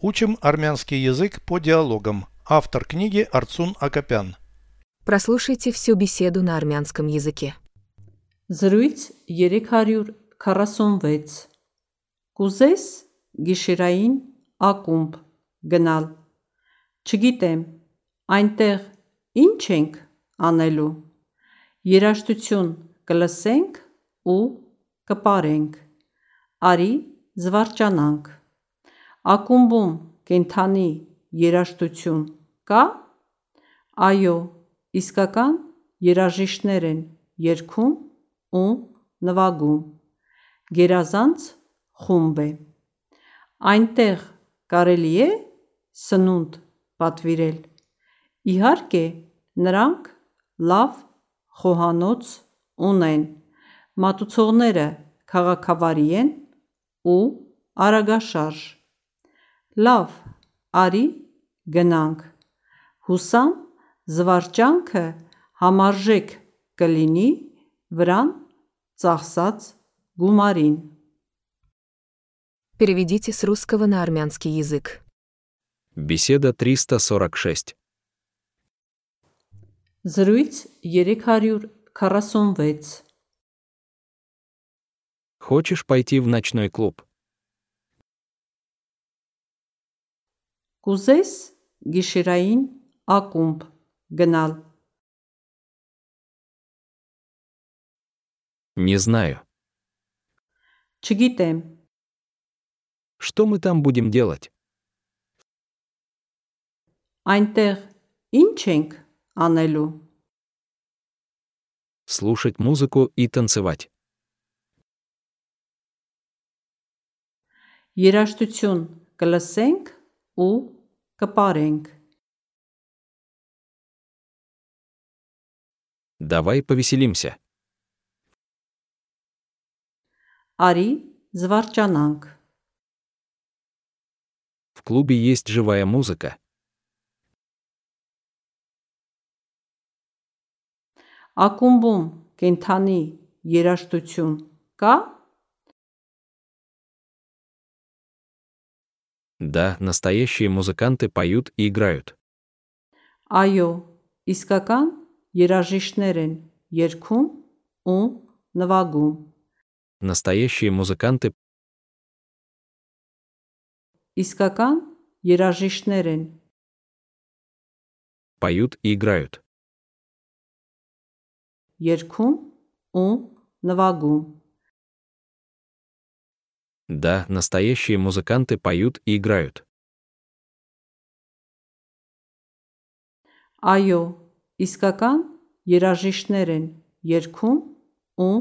Учим армянский язык по диалогам. Автор книги Арцун Акопян. Прослушайте всю беседу на армянском языке. Զրույց 346 Կուզես գիշերային ակումբ գնալ Չգիտեմ այնտեղ ինչ ենք անելու Երաժշտություն կլսենք ու կպարենք Արի զվարճանանք Ակումբում կենթանի երաժշտություն կա Այո իսկական երաժիշտներ են երգում ու նվագում Գերազանց խումբ է Այնտեղ կարելի է սնունդ պատվիրել Իհարկե նրանք լավ խոհանոց ունեն Մատուցողները քաղաքավարի են ու արագաշարժ Լավ արի գնանք Հուսամ զվարճանքը համարժեք կլինի վրան ծախսած գումարին Переведите с русского на армянский язык. Беседа 346. Զրույց 346 Хочешь пойти в ночной клуб? Կուզես գիշերային ակումբ գնալ Не знаю. Չգիտեմ Что мы там будем делать? այնտեղ ինչ ենք անելու Слушать музыку и танцевать. Երաժշտություն կլսենք ու կպարենք Давай повеселимся. Արի զվարճանանք В клубе есть живая музыка. Ակումբում կենթանի երաժշտություն կա Да, настоящие музыканты поют и играют. Այո իսկական երաժիշտներ են երգում ու նվագում Настоящие музыканты իսկական երաժիշտներ են поют и играют. երգում ու նվագում Да, настоящие музыканты поют и играют. Այո իսկական երաժիշտներ են երգում ու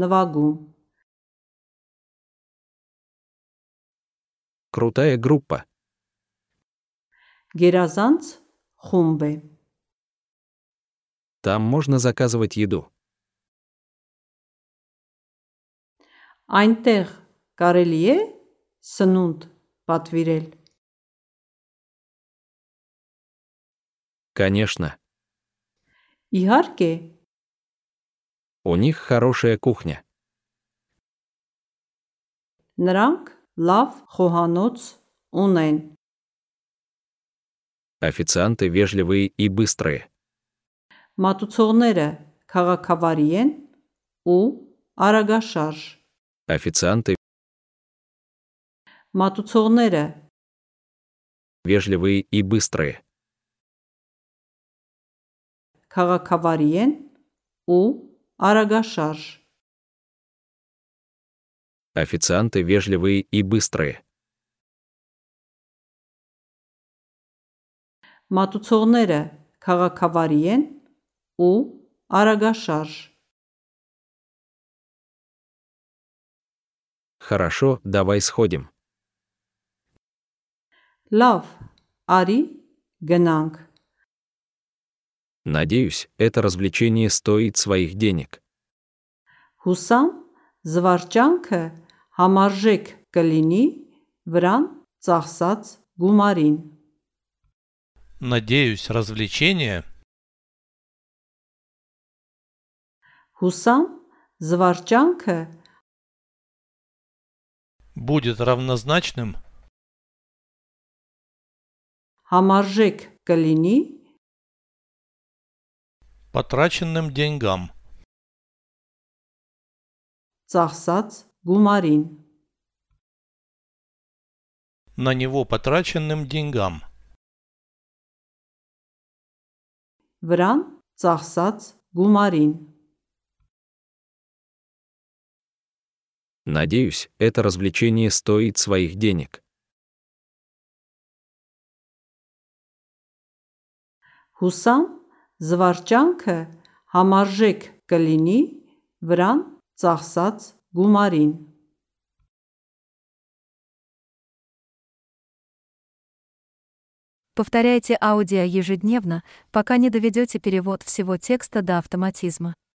նվագում Крутая группа. Գերազանց խումբ է Там можно заказывать еду. Այնտեղ կարելի է սնունդ պատվիրել Конечно. Իհարկե У них хорошая кухня. նրանք լավ խոհանոց ունեն Официанты вежливые и быстрые. Մատուցողները քաղաքավարի են ու արագաշարժ Официанты Մատուցողները вежливые и быстрые. քաղաքավարի են ու արագաշարժ Официанты вежливые и быстрые. Մատուցողները քաղաքավարի են ու արագաշարժ Хорошо, давай сходим. Լավ, արի գնանք Надеюсь, это развлечение стоит своих денег. Հուսամ զվարճանքը համարժեք կլինի վրան ծախսած գումարին Надеюсь, развлечение Հուսամ զվարճանքը будет равнозначным համարժեք կլինի Потраченным деньгам. ծախսած գումարին На него потраченным деньгам. վրան ծախսած գումարին Надеюсь, это развлечение стоит своих денег. Հուսամ զվարճանքը համարժեք կլինի վրան ծախսած գումարին Повторяйте аудио ежедневно, пока не доведете перевод всего текста до автоматизма.